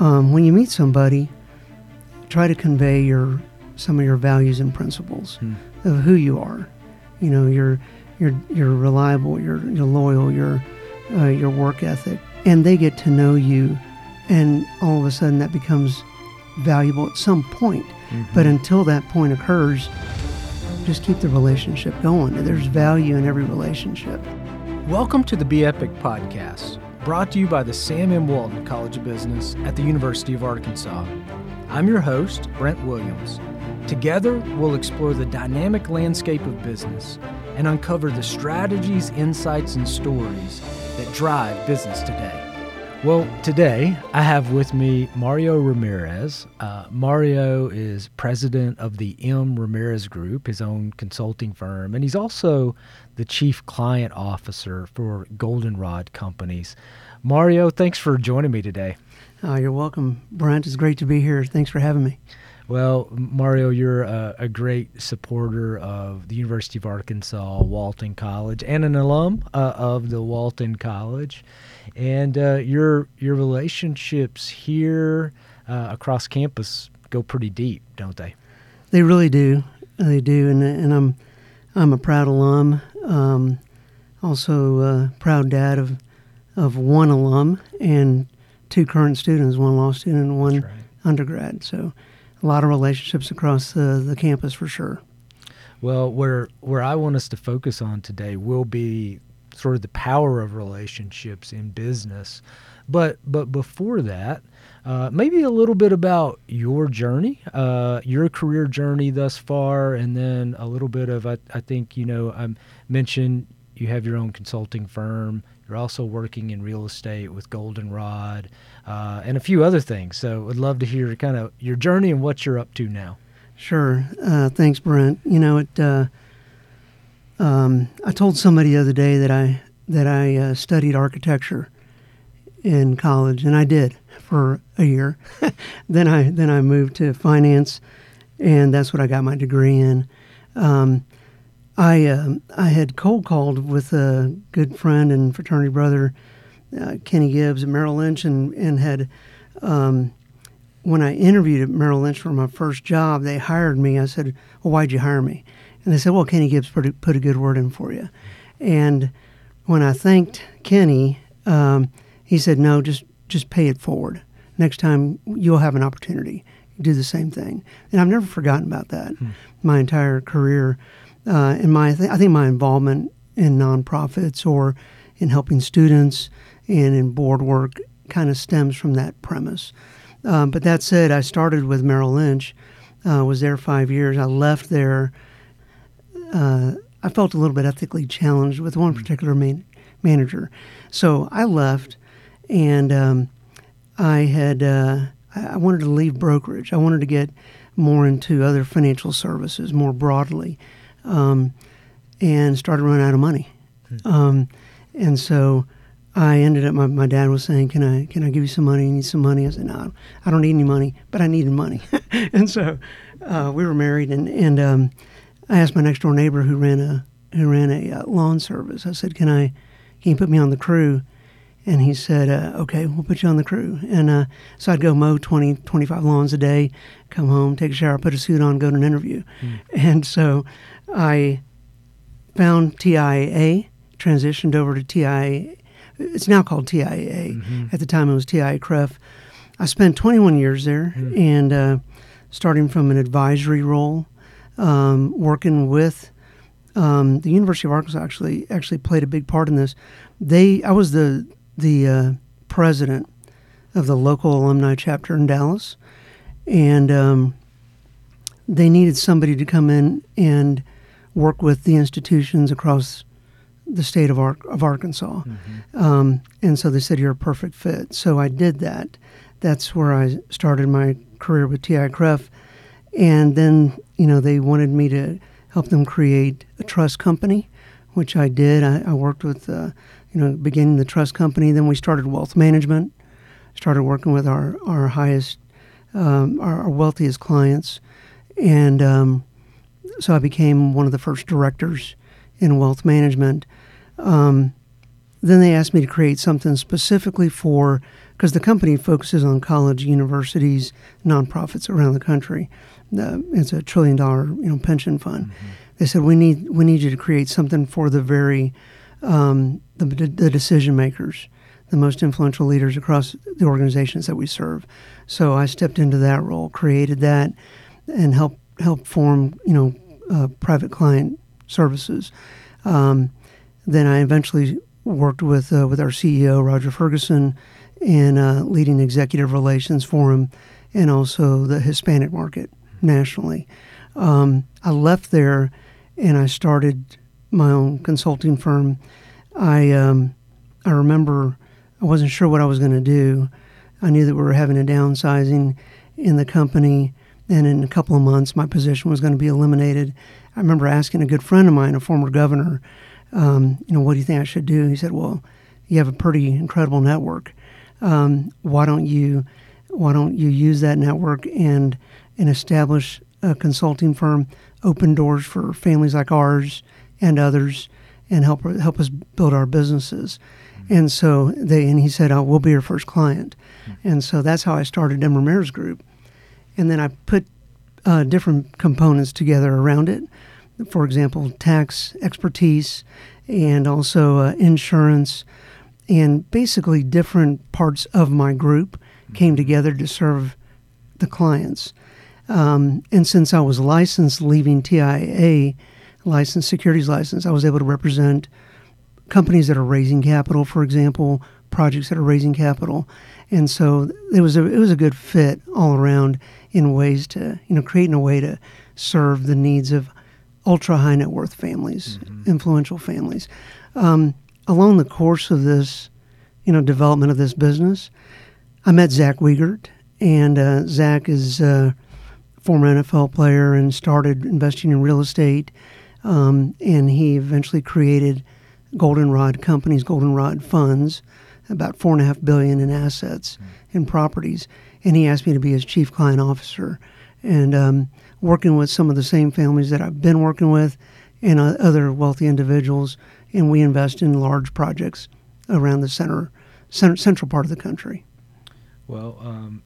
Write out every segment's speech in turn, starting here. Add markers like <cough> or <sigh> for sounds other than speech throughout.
um, when you meet somebody, try to convey your some of your values and principles Hmm. of who you are. You know, you're you're you're reliable, you're you're loyal, you're uh, your work ethic, and they get to know you, and all of a sudden that becomes valuable at some point. But until that point occurs, just keep the relationship going. There's value in every relationship. Welcome to the Be Epic podcast, brought to you by the Sam M. Walton College of Business at the University of Arkansas. I'm your host, Brent Williams. Together, we'll explore the dynamic landscape of business and uncover the strategies, insights, and stories that drive business today. Well, today I have with me Mario Ramirez. Uh, Mario is president of the M. Ramirez Group, his own consulting firm, and he's also the chief client officer for Goldenrod Companies. Mario, thanks for joining me today. Uh, you're welcome, Brent. It's great to be here. Thanks for having me. Well, Mario, you're a, a great supporter of the University of Arkansas Walton College and an alum uh, of the Walton College, and uh, your your relationships here uh, across campus go pretty deep, don't they? They really do. They do, and and I'm I'm a proud alum. Um, also, a proud dad of of one alum and two current students, one law student and one right. undergrad. So, a lot of relationships across the, the campus for sure. Well, where where I want us to focus on today will be sort of the power of relationships in business, but but before that, uh, maybe a little bit about your journey, uh, your career journey thus far, and then a little bit of I, I think you know I mentioned you have your own consulting firm. You're also working in real estate with Goldenrod uh, and a few other things. So, I'd love to hear kind of your journey and what you're up to now. Sure. Uh, thanks, Brent. You know, it. Uh, um, I told somebody the other day that I that I uh, studied architecture in college, and I did for a year. <laughs> then I then I moved to finance, and that's what I got my degree in. Um, I um I had cold called with a good friend and fraternity brother, uh, Kenny Gibbs at Merrill Lynch, and and had. Um, when I interviewed at Merrill Lynch for my first job, they hired me. I said, "Well, why'd you hire me?" And they said, "Well, Kenny Gibbs put a, put a good word in for you." And when I thanked Kenny, um, he said, "No, just just pay it forward. Next time you'll have an opportunity. Do the same thing." And I've never forgotten about that. My entire career, uh, and my I think my involvement in nonprofits or in helping students and in board work kind of stems from that premise. Um, but that said, I started with Merrill Lynch, uh, was there five years. I left there. Uh, I felt a little bit ethically challenged with one particular man- manager. So I left, and um, I had uh, I wanted to leave brokerage. I wanted to get more into other financial services more broadly, um, and started running out of money. Um, and so I ended up. My, my dad was saying, "Can I can I give you some money? You need some money?" I said, "No, I don't need any money, but I needed money." <laughs> and so uh, we were married, and and um, I asked my next door neighbor who ran a who ran a uh, lawn service. I said, "Can I can you put me on the crew?" And he said, uh, "Okay, we'll put you on the crew." And uh, so I'd go mow 20, 25 lawns a day, come home, take a shower, put a suit on, go to an interview. And so I found TIAA, transitioned over to TIAA. It's now called TIAA. At the time, it was TIAA CREF. I spent 21 years there, and uh, starting from an advisory role, um, working with um, the University of Arkansas. Actually, actually played a big part in this. They, I was the the uh, president of the local alumni chapter in Dallas, and um, they needed somebody to come in and work with the institutions across the state of, Ar- of Arkansas. Um, and so they said, You're a perfect fit. So I did that. That's where I started my career with TIAA CREF. And then, you know, they wanted me to help them create a trust company, which I did. I, I worked with, uh, you know, beginning the trust company. Then we started wealth management, started working with our, our highest, um, our, our wealthiest clients. And um, so I became one of the first directors in wealth management. Um, then they asked me to create something specifically for because the company focuses on college, universities, nonprofits around the country. Uh, it's a trillion dollar you know pension fund. Mm-hmm. They said we need we need you to create something for the very um, the, the decision makers, the most influential leaders across the organizations that we serve. So I stepped into that role, created that, and helped help form you know uh, private client services. Um, then I eventually worked with uh, with our CEO Roger Ferguson in uh, leading executive relations for him, and also the Hispanic market nationally. Um, I left there, and I started my own consulting firm. I um, I remember I wasn't sure what I was going to do. I knew that we were having a downsizing in the company, and in a couple of months, my position was going to be eliminated. I remember asking a good friend of mine, a former governor, um, you know, what do you think I should do? He said, well, you have a pretty incredible network. Um, why don't you why don't you use that network and and establish a consulting firm, open doors for families like ours and others, and help help us build our businesses. Mm-hmm. And so they and he said, "Oh, we'll be your first client." Mm-hmm. And so that's how I started M. Ramirez Group. And then I put uh, different components together around it. For example, tax expertise and also uh, insurance, and basically different parts of my group came together to serve the clients. Um, and since I was licensed leaving TIAA, licensed securities license, I was able to represent companies that are raising capital, for example, projects that are raising capital. And so it was a it was a good fit all around in ways to you know creating a way to serve the needs of ultra high net worth families, mm-hmm. influential families. Um, along the course of this, you know, development of this business, I met Zach Wiegert, and uh, Zach is a former NFL player and started investing in real estate. Um, and he eventually created Goldenrod Companies, Goldenrod Funds, about four and a half billion in assets mm-hmm. in properties. And he asked me to be his chief client officer, and um, working with some of the same families that I've been working with, and uh, other wealthy individuals. And we invest in large projects around the center, center central part of the country. Well, um,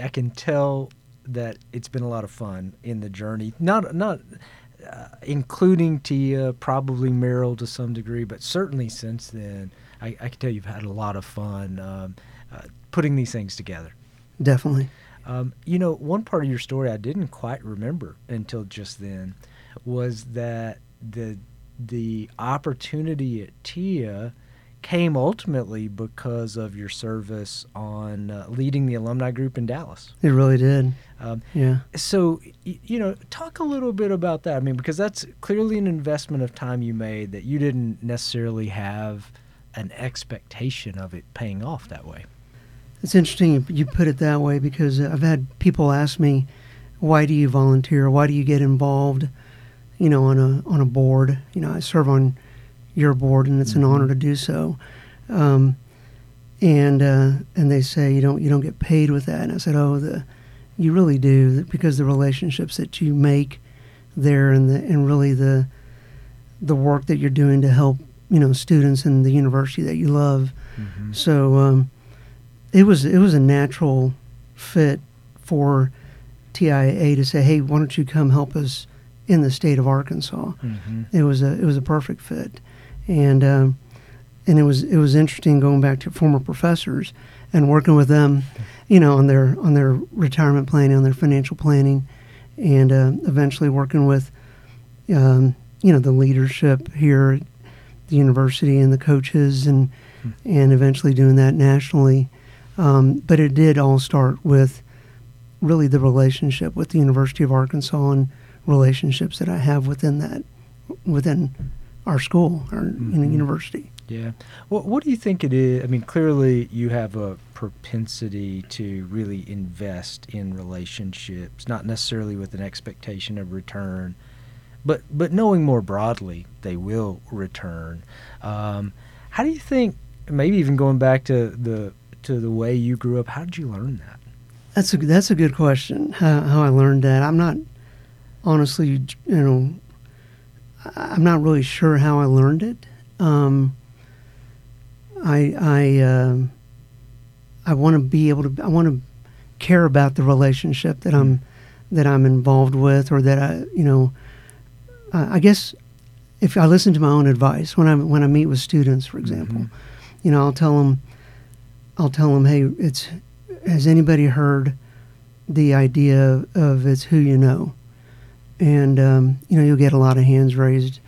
I can tell that it's been a lot of fun in the journey. Not not uh, including TIAA, probably Merrill to some degree, but certainly since then, I, I can tell you've had a lot of fun um, uh, putting these things together. Definitely. Um, you know, one part of your story I didn't quite remember until just then was that the the opportunity at TIAA came ultimately because of your service on uh, leading the alumni group in Dallas. It really did. Um, yeah. So, you know, talk a little bit about that. I mean, because that's clearly an investment of time you made that you didn't necessarily have an expectation of it paying off that way. It's interesting you put it that way because I've had people ask me, why do you volunteer? Why do you get involved? You know, on a on a board. You know, I serve on your board, and it's mm-hmm. an honor to do so. Um, and uh, and they say you don't you don't get paid with that. And I said, oh, the you really do because the relationships that you make there, and the and really the the work that you're doing to help you know students in the university that you love. Mm-hmm. So um, it was it was a natural fit for TIAA to say, hey, why don't you come help us in the state of Arkansas? Mm-hmm. It was a it was a perfect fit and um, and it was it was interesting going back to former professors and working with them, you know, on their on their retirement planning, on their financial planning, and uh, eventually working with, um, you know, the leadership here the university and the coaches, and hmm. and eventually doing that nationally. Um, but it did all start with really the relationship with the University of Arkansas and relationships that I have within that within our school, our mm-hmm. university. Yeah. Well, what do you think it is? I mean, clearly you have a propensity to really invest in relationships, not necessarily with an expectation of return, but but knowing more broadly they will return. Um, how do you think? Maybe even going back to the to the way you grew up. How did you learn that? That's a that's a good question. How, how I learned that. I'm not honestly, you know, I'm not really sure how I learned it. Um, I I um, I want to be able to I want to care about the relationship that I'm that I'm involved with, or that I you know uh, I guess if I listen to my own advice when I when I meet with students, for example, Mhm. you know I'll tell them I'll tell them, hey, it's has anybody heard the idea of it's who you know, and um, you know you'll get a lot of hands raised,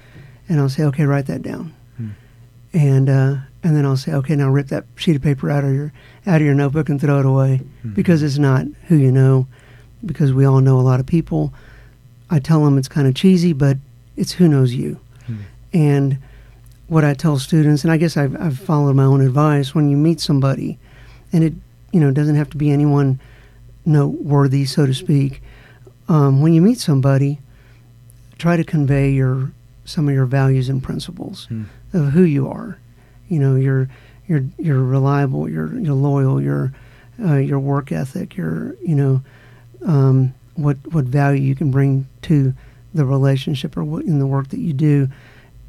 and I'll say, okay, write that down Hmm. and uh, and then I'll say, okay, now rip that sheet of paper out of your out of your notebook and throw it away Mhm. because it's not who you know, because we all know a lot of people. I tell them it's kind of cheesy, but it's who knows you. Hmm. And what I tell students, and I guess I've, I've followed my own advice, when you meet somebody, and it you know doesn't have to be anyone noteworthy, so to speak. Um, when you meet somebody, try to convey your some of your values and principles Hmm. of who you are. You know, you're you're you're reliable, you're you're loyal, you're uh, your work ethic, your you know um, what what value you can bring to the relationship or in the work that you do,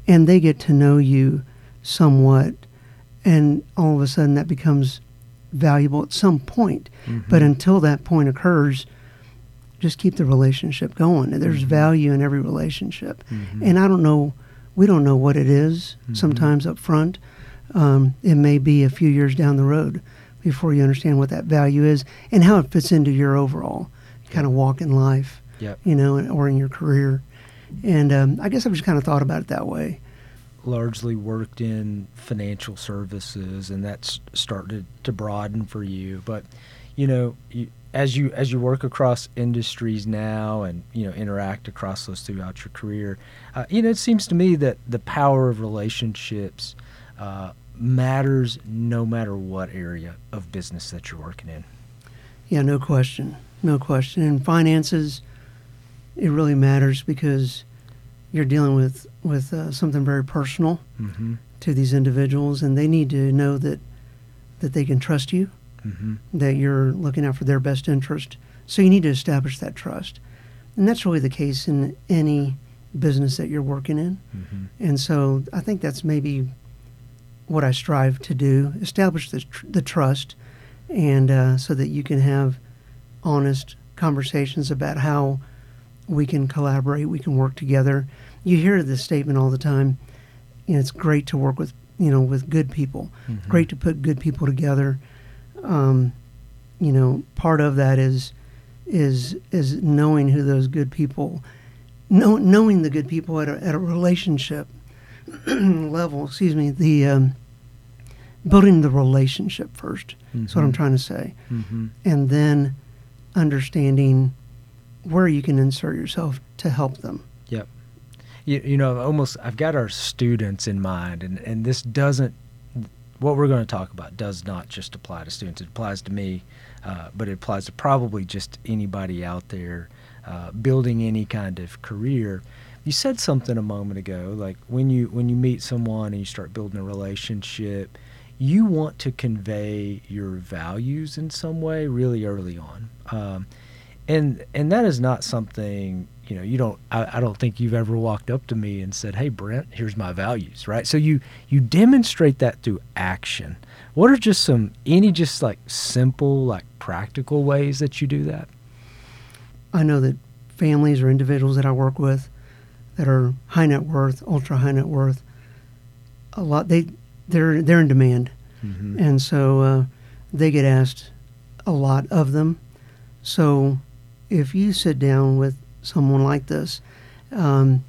and they get to know you somewhat, and all of a sudden that becomes valuable at some point. But Mhm. until that point occurs, just keep the relationship going. There's Mhm. value in every relationship. Mhm. And I don't know, we don't know what it is Mhm. sometimes up front. Um, it may be a few years down the road before you understand what that value is and how it fits into your overall kind of walk in life, Yep. you know, or in your career. And um, I guess I've just kind of thought about it that way. largely worked in financial services and that's started to broaden for you but you know you, as you as you work across industries now and you know interact across those throughout your career uh, you know it seems to me that the power of relationships uh, matters no matter what area of business that you're working in Yeah, no question. No question. In finances, it really matters because you're dealing with, with uh, something very personal. mm-hmm. to these individuals, and they need to know that that they can trust you, Mm-hmm. that you're looking out for their best interest. So you need to establish that trust, and that's really the case in any business that you're working in. Mm-hmm. And so I think that's maybe what I strive to do: establish the, tr- the trust, and uh, so that you can have honest conversations about how we can collaborate, we can work together. You hear this statement all the time. You know, it's great to work with you know with good people. Mhm. Great to put good people together. Um, you know, part of that is is is knowing who those good people, know, knowing the good people at a, at a relationship <clears throat> level. Excuse me. The um, building the relationship 1st That's what I'm Mhm. trying to say, Mm-hmm. and then understanding where you can insert yourself to help them. Yep. You, you know, almost I've got our students in mind, and, and this doesn't, what we're going to talk about does not just apply to students. It applies to me, uh, but it applies to probably just anybody out there uh, building any kind of career. You said something a moment ago, like when you when you meet someone and you start building a relationship, you want to convey your values in some way really early on. Um, and and that is not something you know you don't I, I don't think you've ever walked up to me and said hey brent here's my values right so you you demonstrate that through action what are just some any just like simple like practical ways that you do that I know that families or individuals that I work with that are high net worth, ultra high net worth, a lot they they're they're in demand, mm-hmm. and so uh, they get asked a lot of them. So if you sit down with someone like this, um,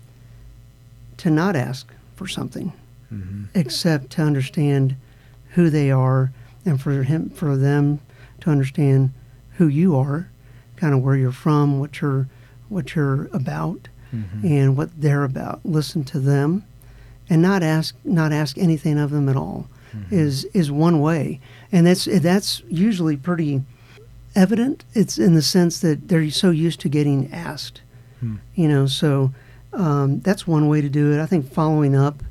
to not ask for something, Mm-hmm. except to understand who they are, and for him for them to understand who you are, kind of where you're from, what you're what you're about, Mm-hmm. and what they're about. Listen to them, and not ask not ask anything of them at all. Mhm. Is is one way, and that's that's usually pretty evident. It's in the sense that they're so used to getting asked, Hmm. you know. So um, that's one way to do it. I think following up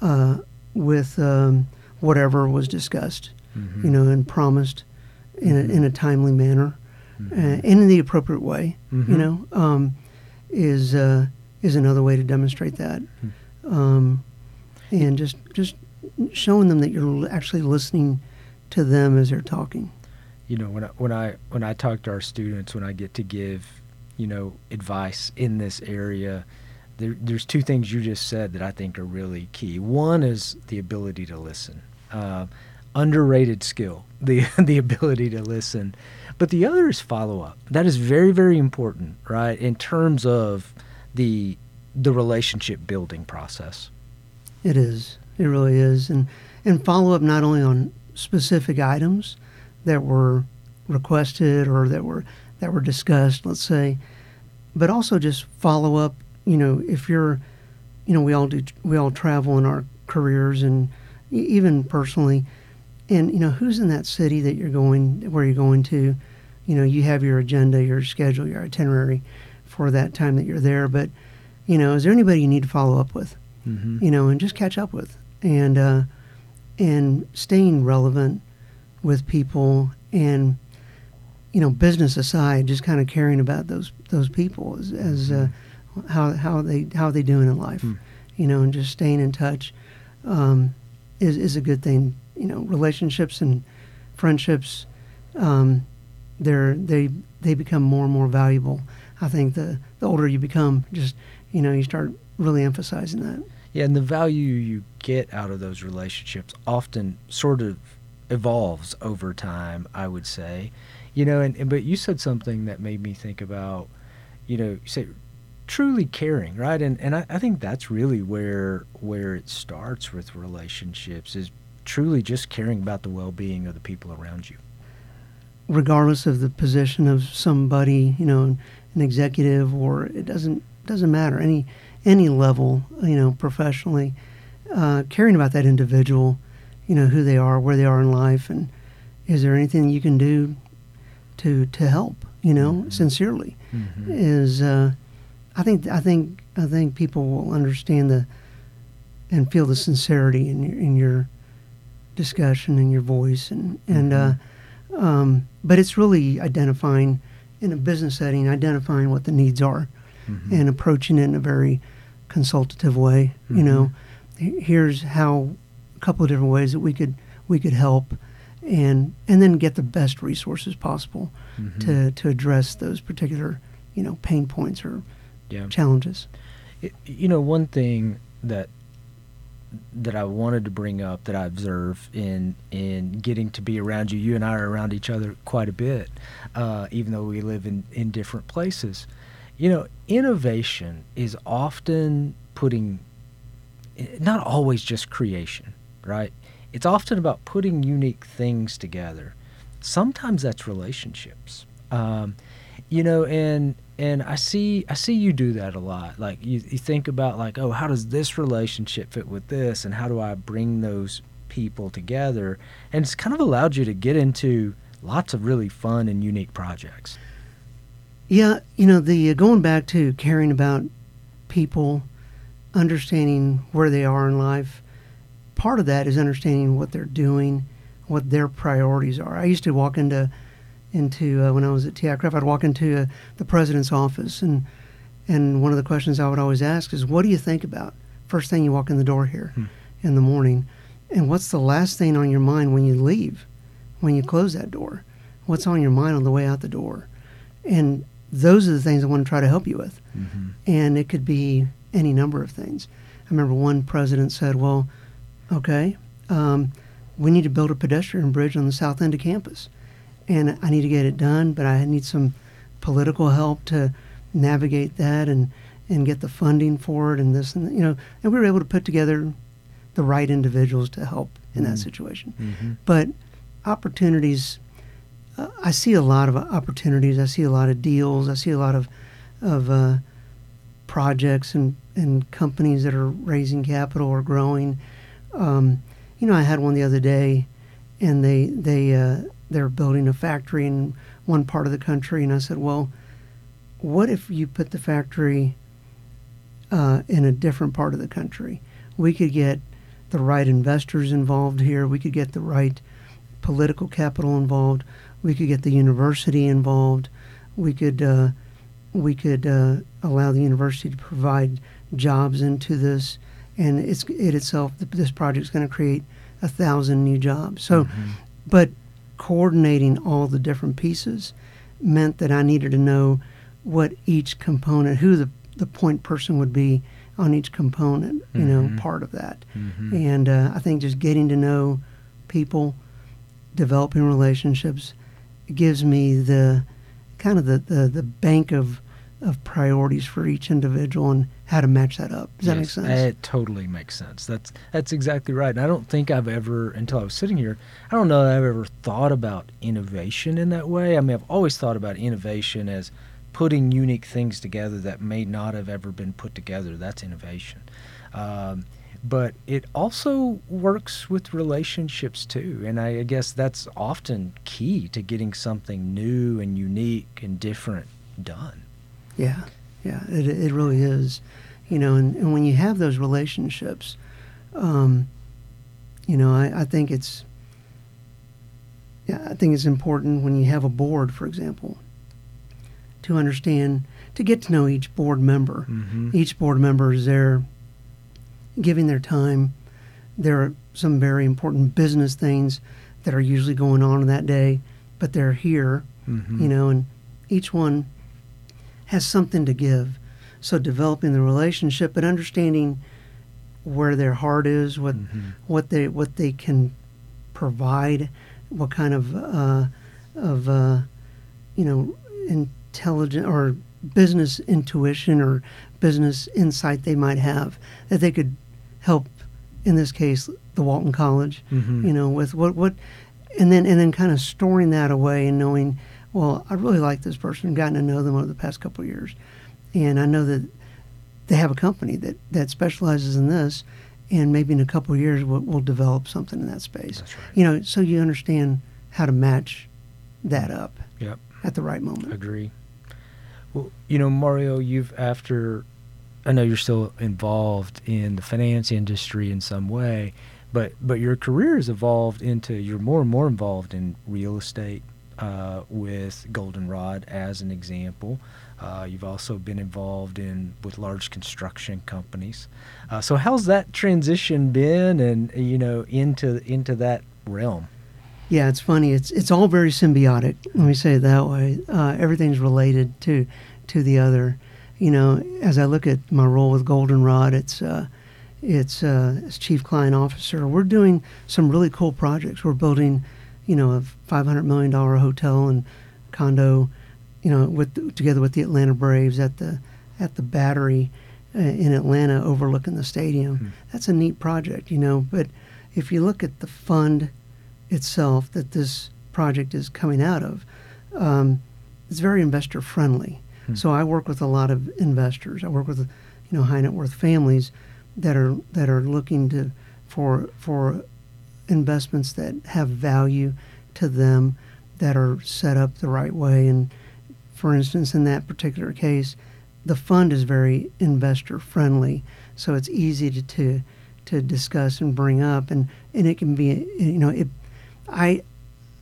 uh, with um, whatever was discussed, Mhm. you know, and promised in a, in a timely manner Mhm. uh, and in the appropriate way, Mhm. you know, um, is uh, is another way to demonstrate that. Hmm. Um, and just just showing them that you're actually listening to them as they're talking. You know, when I, when I when I talk to our students, when I get to give, you know, advice in this area, there, there's two things you just said that I think are really key. One is the ability to listen, uh, underrated skill, <laughs> the the ability to listen, but the other is follow up. That is very very important, right? In terms of the the relationship building process. It is. It really is, and and follow up not only on specific items that were requested or that were that were discussed, let's say, but also just follow up. You know, if you're, you know, we all do. We all travel in our careers and even personally, and you know, who's in that city that you're going, where you're going to. You know, you have your agenda, your schedule, your itinerary for that time that you're there, but you know, is there anybody you need to follow up with? Mm-hmm. You know, and just catch up with and uh, and staying relevant with people and you know business aside just kind of caring about those those people as, as uh, how how they how they doing in life mm. you know and just staying in touch um, is is a good thing. You know relationships and friendships um, they're they they become more and more valuable. I think the the older you become just you know you start really emphasizing that. Yeah, and the value you get out of those relationships often sort of evolves over time, I would say. You know, and, and but you said something that made me think about, you know, you say truly caring, right? And and I, I think that's really where where it starts with relationships is truly just caring about the well being of the people around you. Regardless of the position of somebody, you know, an executive or it doesn't doesn't matter. Any any level, you know, professionally, uh, caring about that individual, you know, who they are, where they are in life, and is there anything you can do to to help, you know, mm-hmm. sincerely, mm-hmm. is uh, I think I think I think people will understand the and feel the sincerity in your in your discussion and your voice and and mm-hmm. uh, um, but it's really identifying in a business setting, identifying what the needs are mm-hmm. and approaching it in a very consultative way. Mm-hmm. You know, here's how a couple of different ways that we could we could help, and and then get the best resources possible mm-hmm. to to address those particular you know pain points or yeah. challenges. It, you know, one thing that that I wanted to bring up that I observe in in getting to be around you. You and I are around each other quite a bit, uh, even though we live in in different places. You know, innovation is often putting, not always just creation, right? It's often about putting unique things together. Sometimes that's relationships. Um, you know, and and I see I see you do that a lot. Like you, you think about like, oh, how does this relationship fit with this, and how do I bring those people together? And it's kind of allowed you to get into lots of really fun and unique projects. Yeah, you know, the uh, going back to caring about people, understanding where they are in life. Part of that is understanding what they're doing, what their priorities are. I used to walk into into uh, when I was at TIAA-CREF, I'd walk into uh, the president's office, and and one of the questions I would always ask is, "What do you think about first thing you walk in the door here hmm. in the morning, and what's the last thing on your mind when you leave, when you close that door? What's on your mind on the way out the door?" And those are the things I want to try to help you with. Mm-hmm. And it could be any number of things. I remember one president said, Well, okay, um, we need to build a pedestrian bridge on the south end of campus. And I need to get it done, but I need some political help to navigate that and, and get the funding for it and this and you know and we were able to put together the right individuals to help in mm-hmm. that situation. Mm-hmm. But opportunities uh, I see a lot of opportunities. I see a lot of deals. I see a lot of of uh, projects and, and companies that are raising capital or growing. Um, you know, I had one the other day, and they they uh, they're building a factory in one part of the country, and I said, well, what if you put the factory uh, in a different part of the country? We could get the right investors involved here. We could get the right political capital involved. We could get the university involved. We could uh, we could uh, allow the university to provide jobs into this, and it's it itself. This project is going to create a thousand new jobs. So, mm-hmm. but coordinating all the different pieces meant that I needed to know what each component, who the the point person would be on each component, you mm-hmm. know, part of that. Mm-hmm. And uh, I think just getting to know people, developing relationships, gives me the kind of the, the, the bank of of priorities for each individual and how to match that up. Does yes, that make sense? It totally makes sense. That's that's exactly right. And I don't think I've ever until I was sitting here, I don't know that I've ever thought about innovation in that way. I mean, I've always thought about innovation as putting unique things together that may not have ever been put together. That's innovation. Um, but it also works with relationships too. And I guess that's often key to getting something new and unique and different done. Yeah, yeah, it, it really is. You know, and, and when you have those relationships, um, you know, I, I think it's, yeah, I think it's important when you have a board, for example, to understand, to get to know each board member. Mm-hmm. Each board member is there giving their time. There are some very important business things that are usually going on that day, but they're here, mm-hmm. you know, and each one has something to give. So developing the relationship, and understanding where their heart is, what mm-hmm. what they what they can provide, what kind of uh, of uh, you know intelligent or business intuition or business insight they might have that they could help in this case the Walton College mm-hmm. you know with what what and then and then kind of storing that away and knowing well I really like this person. I've gotten to know them over the past couple of years. And I know that they have a company that that specializes in this. And maybe in a couple of years we'll, we'll develop something in that space. Right. you know so you understand how to match that mm-hmm. up yep. at the right moment. Agree. Well you know Mario you've after I know you're still involved in the finance industry in some way, but but your career has evolved into you're more and more involved in real estate uh, with Goldenrod as an example. Uh, you've also been involved in with large construction companies. Uh, so how's that transition been, and you know into into that realm? Yeah, it's funny. It's it's all very symbiotic. Let me say it that way. Uh, everything's related to to the other you know, as I look at my role with Goldenrod, it's uh, it's uh, as chief client officer. We're doing some really cool projects. We're building, you know, a five hundred million dollar hotel and condo, you know, with together with the Atlanta Braves at the at the Battery uh, in Atlanta, overlooking the stadium. Mm-hmm. That's a neat project, you know. But if you look at the fund itself that this project is coming out of, um, it's very investor friendly. Hmm. So I work with a lot of investors. I work with, you know, high net worth families that are that are looking to for for investments that have value to them that are set up the right way. And for instance, in that particular case, the fund is very investor friendly, so it's easy to, to to discuss and bring up, and and it can be you know it. I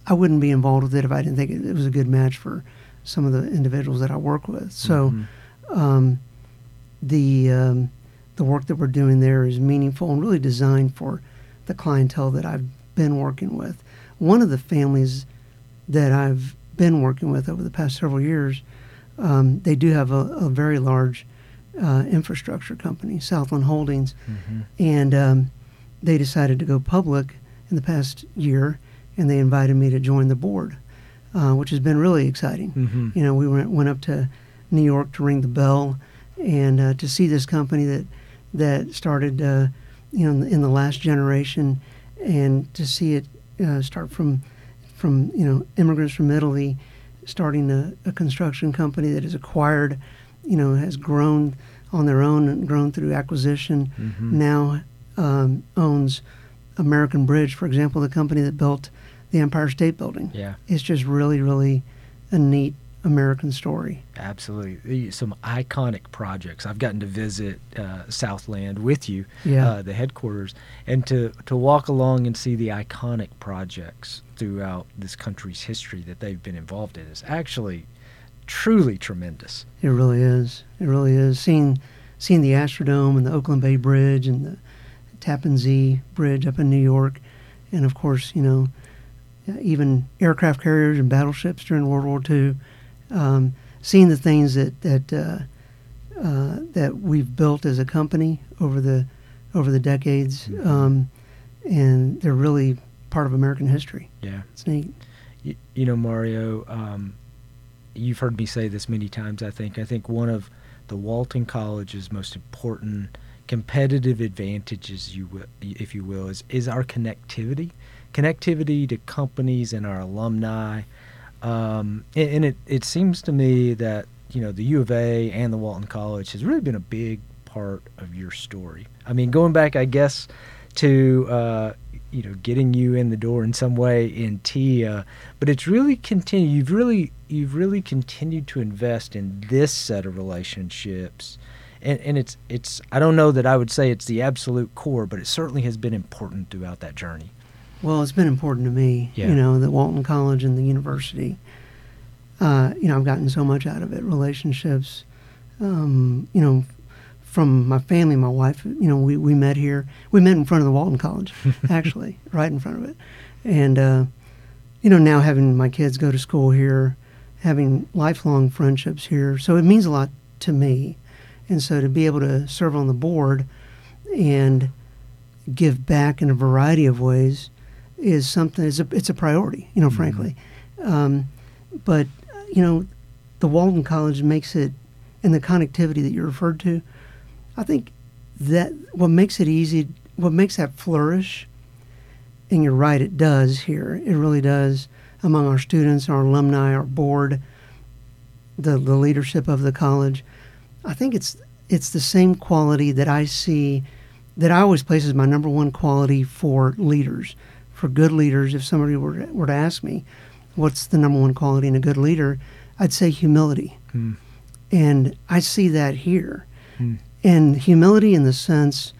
I wouldn't be involved with it if I didn't think it, it was a good match for some of the individuals that I work with. So mm-hmm. um, the um, the work that we're doing there is meaningful and really designed for the clientele that I've been working with. One of the families that I've been working with over the past several years, um, they do have a, a very large uh, infrastructure company, Southland Holdings, mm-hmm. and um, they decided to go public in the past year, and they invited me to join the board uh, which has been really exciting. Mm-hmm. You know, we went, went up to New York to ring the bell and uh, to see this company that that started, uh, you know, in the, in the, last generation, and to see it uh, start from from you know immigrants from Italy, starting a, a, construction company that has acquired, you know, has grown on their own and grown through acquisition. Mm-hmm. Now um, owns American Bridge, for example, the company that built the Empire State Building. Yeah. It's just really, really a neat American story. Absolutely. Some iconic projects. I've gotten to visit uh, Southland with you, yeah. uh, the headquarters, and to, to walk along and see the iconic projects throughout this country's history that they've been involved in is actually truly tremendous. It really is. It really is. Seeing seeing the Astrodome and the Oakland Bay Bridge and the Tappan Zee Bridge up in New York, and of course, you know, even aircraft carriers and battleships during World War II. Um, seeing the things that that uh, uh, that we've built as a company over the over the decades, Mm-hmm. um, and they're really part of American history. Yeah. It's neat. You, you know, Mario, um, you've heard me say this many times. I think. I think one of the Walton College's most important competitive advantages, you will, if you will, is is our connectivity, connectivity to companies and our alumni. Um, and, and it it seems to me that you know the U of A and the Walton College has really been a big part of your story. I mean, going back, I guess, to uh, you know getting you in the door in some way in TIAA, but it's really continued. You've really you've really continued to invest in this set of relationships, and, and it's it's I don't know that I would say it's the absolute core, but it certainly has been important throughout that journey. Well, it's been important to me, Yeah. you know, the Walton College and the university. Uh, you know, I've gotten so much out of it. Relationships, um, you know, from my family, my wife. You know, we, we met here. We met in front of the Walton College, <laughs> actually, right in front of it. And uh, you know, now having my kids go to school here, having lifelong friendships here, so it means a lot to me. And so to be able to serve on the board and give back in a variety of ways is something. It's a, it's a priority, you know, frankly. Um, but you know, the Walton College makes it, and the connectivity that you referred to. I think that what makes it easy, what makes that flourish, and you're right, it does here. It really does among our students, our alumni, our board, the the leadership of the college. I think it's it's the same quality that I see that I always place as my number one quality for leaders, for good leaders. If somebody were to, were to ask me, what's the number one quality in a good leader, I'd say humility, Hmm. and I see that here, Hmm. and humility in the sense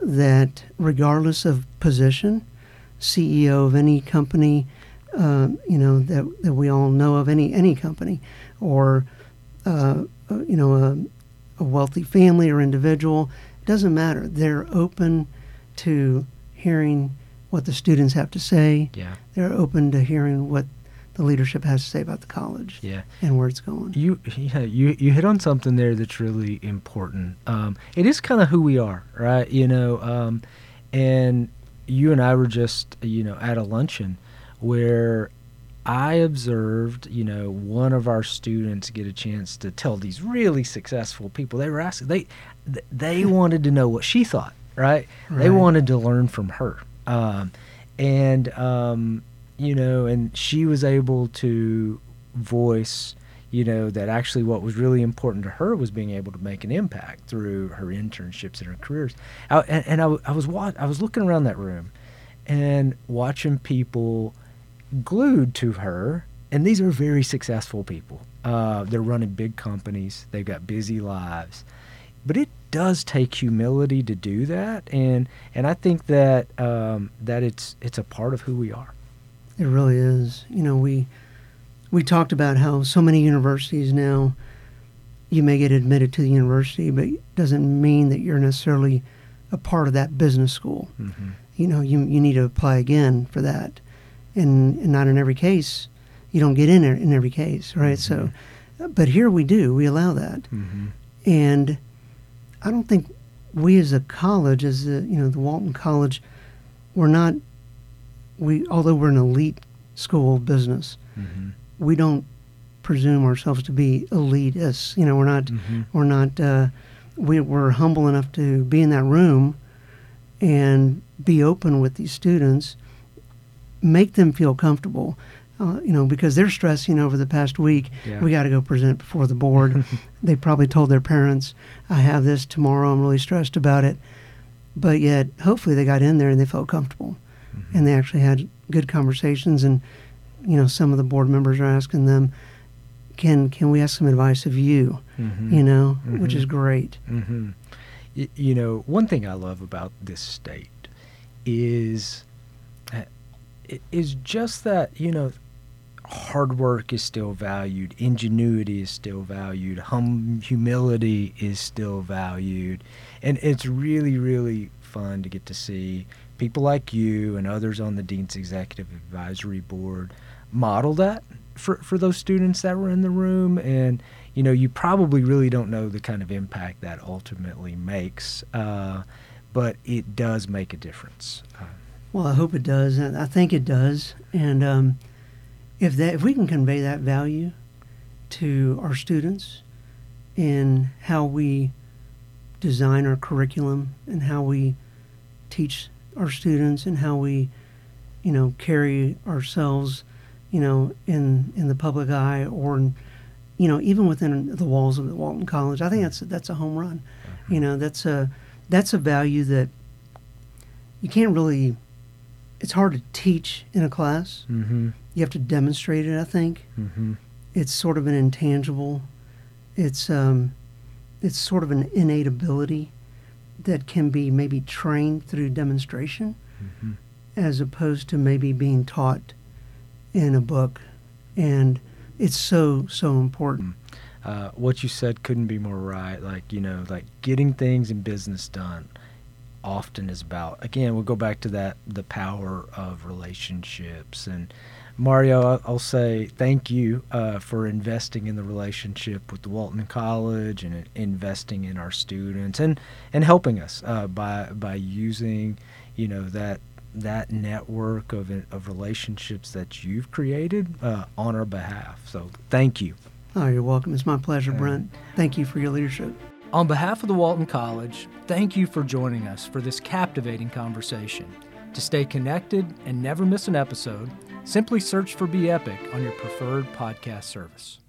that regardless of position, CEO of any company, uh, you know that that we all know of any any company, or uh, uh, you know a, a wealthy family or individual, it doesn't matter. They're open to hearing what the students have to say. Yeah, They're open to hearing what the leadership has to say about the college yeah. and where it's going. You yeah you you hit on something there that's really important. Um, it is kind of who we are, right? You know, um, and you and I were just you know at a luncheon where I observed you know one of our students get a chance to tell these really successful people they were asking they they wanted to know what she thought, right? They wanted to learn from her, um, and um, you know, and she was able to voice you know that actually what was really important to her was being able to make an impact through her internships and her careers. I, and, and I, I was wa- I was looking around that room and watching people glued to her and these are very successful people. Uh, they're running big companies. They've got busy lives. But it does take humility to do that and and I think that um, that it's it's a part of who we are It really is. You know, we we talked about how so many universities now you may get admitted to the university, but it doesn't mean that you're necessarily a part of that business school. mm-hmm. You know, you you need to apply again for that, and, and not in every case. You don't get in in every case, right? So, but here we do. We allow that, Mm-hmm. and I don't think we as a college, as the you know the Walton College, we're not. We although we're an elite school of business, Mm-hmm. we don't presume ourselves to be elitists. You know, we're not. Mm-hmm. We're not. Uh, we, we're humble enough to be in that room and be open with these students, make them feel comfortable. Uh, you know, because they're stressing over the past week. Yeah. We got to go present before the board. <laughs> they probably told their parents, "I have this tomorrow. I'm really stressed about it." But yet, hopefully, they got in there and they felt comfortable, Mm-hmm. and they actually had good conversations. And you know, some of the board members are asking them, "Can can we ask some advice of you?" Mhm. You know, which Mhm. is great. hmm Y- you know, one thing I love about this state is uh, is just that you know hard work is still valued, ingenuity is still valued, hum, humility is still valued, and it's really, really fun to get to see people like you and others on the dean's executive advisory board model that for for those students that were in the room. And you know you probably really don't know the kind of impact that ultimately makes uh, but it does make a difference. Uh, well i hope it does. I think it does. And um, if that if we can convey that value to our students in how we design our curriculum and how we teach our students and how we you know carry ourselves you know in in the public eye or in, you know even within the walls of the Walton College I think that's that's a home run. You know that's a that's a value that you can't really it's hard to teach in a class. Mm-hmm you have to demonstrate it. I think mm-hmm. it's sort of an intangible. It's um, it's sort of an innate ability that can be maybe trained through demonstration, mm-hmm. as opposed to maybe being taught in a book, and it's so so important. Uh, what you said couldn't be more right. Like you know, like getting things in business done often is about again we'll go back to that the power of relationships and Mario, I'll say thank you uh, for investing in the relationship with the Walton College and investing in our students and, and helping us uh, by by using you know that that network of of relationships that you've created uh, on our behalf. So thank you. Oh, you're welcome. It's my pleasure, Brent. Thank you for your leadership. On behalf of the Walton College, thank you for joining us for this captivating conversation. To stay connected and never miss an episode Simply search for Be Epic on your preferred podcast service.